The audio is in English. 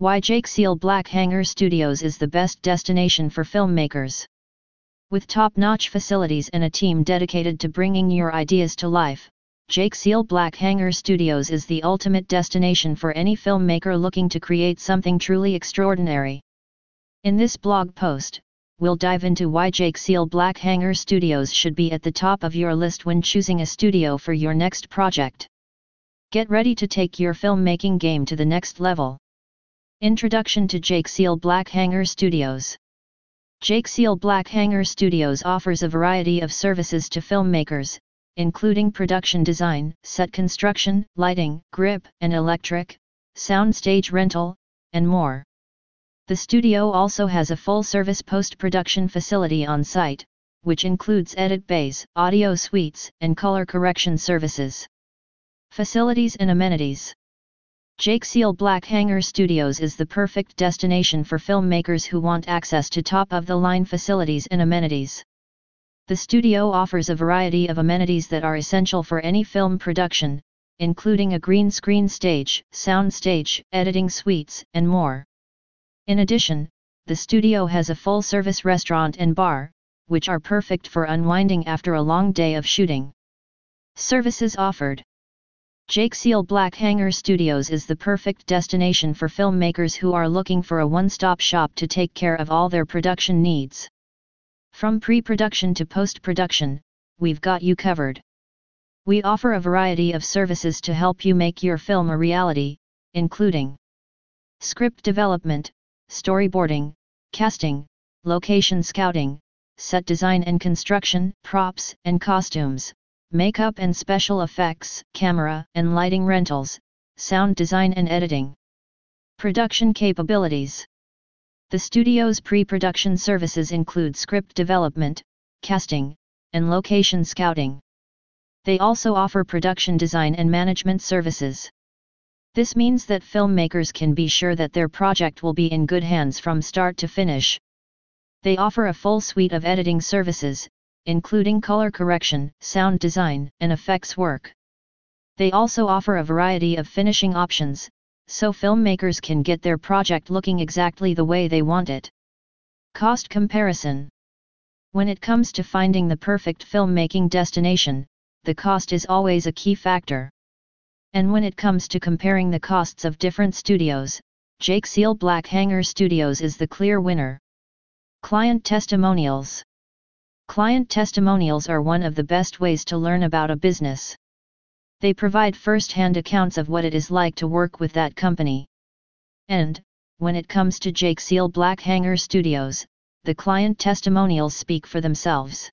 Why Jake Seal Black Hangar Studios is the best destination for filmmakers. With top-notch facilities and a team dedicated to bringing your ideas to life, Jake Seal Black Hangar Studios is the ultimate destination for any filmmaker looking to create something truly extraordinary. In this blog post, we'll dive into why Jake Seal Black Hangar Studios should be at the top of your list when choosing a studio for your next project. Get ready to take your filmmaking game to the next level. Introduction to Jake Seal Black Hangar Studios Jake Seal Black Hangar Studios offers a variety of services to filmmakers, including production design, set construction, lighting, grip and electric, sound stage rental, and more. The studio also has a full-service post-production facility on site, which includes edit bays, audio suites, and color correction services. Facilities and amenities Jake Seal Black Hangar Studios is the perfect destination for filmmakers who want access to top-of-the-line facilities and amenities. The studio offers a variety of amenities that are essential for any film production, including a green screen stage, sound stage, editing suites, and more. In addition, the studio has a full-service restaurant and bar, which are perfect for unwinding after a long day of shooting. Services offered Jake Seal Black Hangar Studios is the perfect destination for filmmakers who are looking for a one-stop shop to take care of all their production needs. From pre-production to post-production, we've got you covered. We offer a variety of services to help you make your film a reality, including script development, storyboarding, casting, location scouting, set design and construction, props and costumes, makeup and special effects, camera and lighting rentals, sound design and editing. Production capabilities. The studio's pre-production services include script development, casting, and location scouting. They also offer production design and management services. This means that filmmakers can be sure that their project will be in good hands from start to finish. They offer a full suite of editing services, including color correction, sound design, and effects work. They also offer a variety of finishing options, so filmmakers can get their project looking exactly the way they want it. Cost comparison When it comes to finding the perfect filmmaking destination, the cost is always a key factor. And when it comes to comparing the costs of different studios, Jake Seal Black Hangar Studios is the clear winner. Client Testimonials Client testimonials are one of the best ways to learn about a business. They provide first-hand accounts of what it is like to work with that company. And, when it comes to Jake Seal Black Hangar Studios, the client testimonials speak for themselves.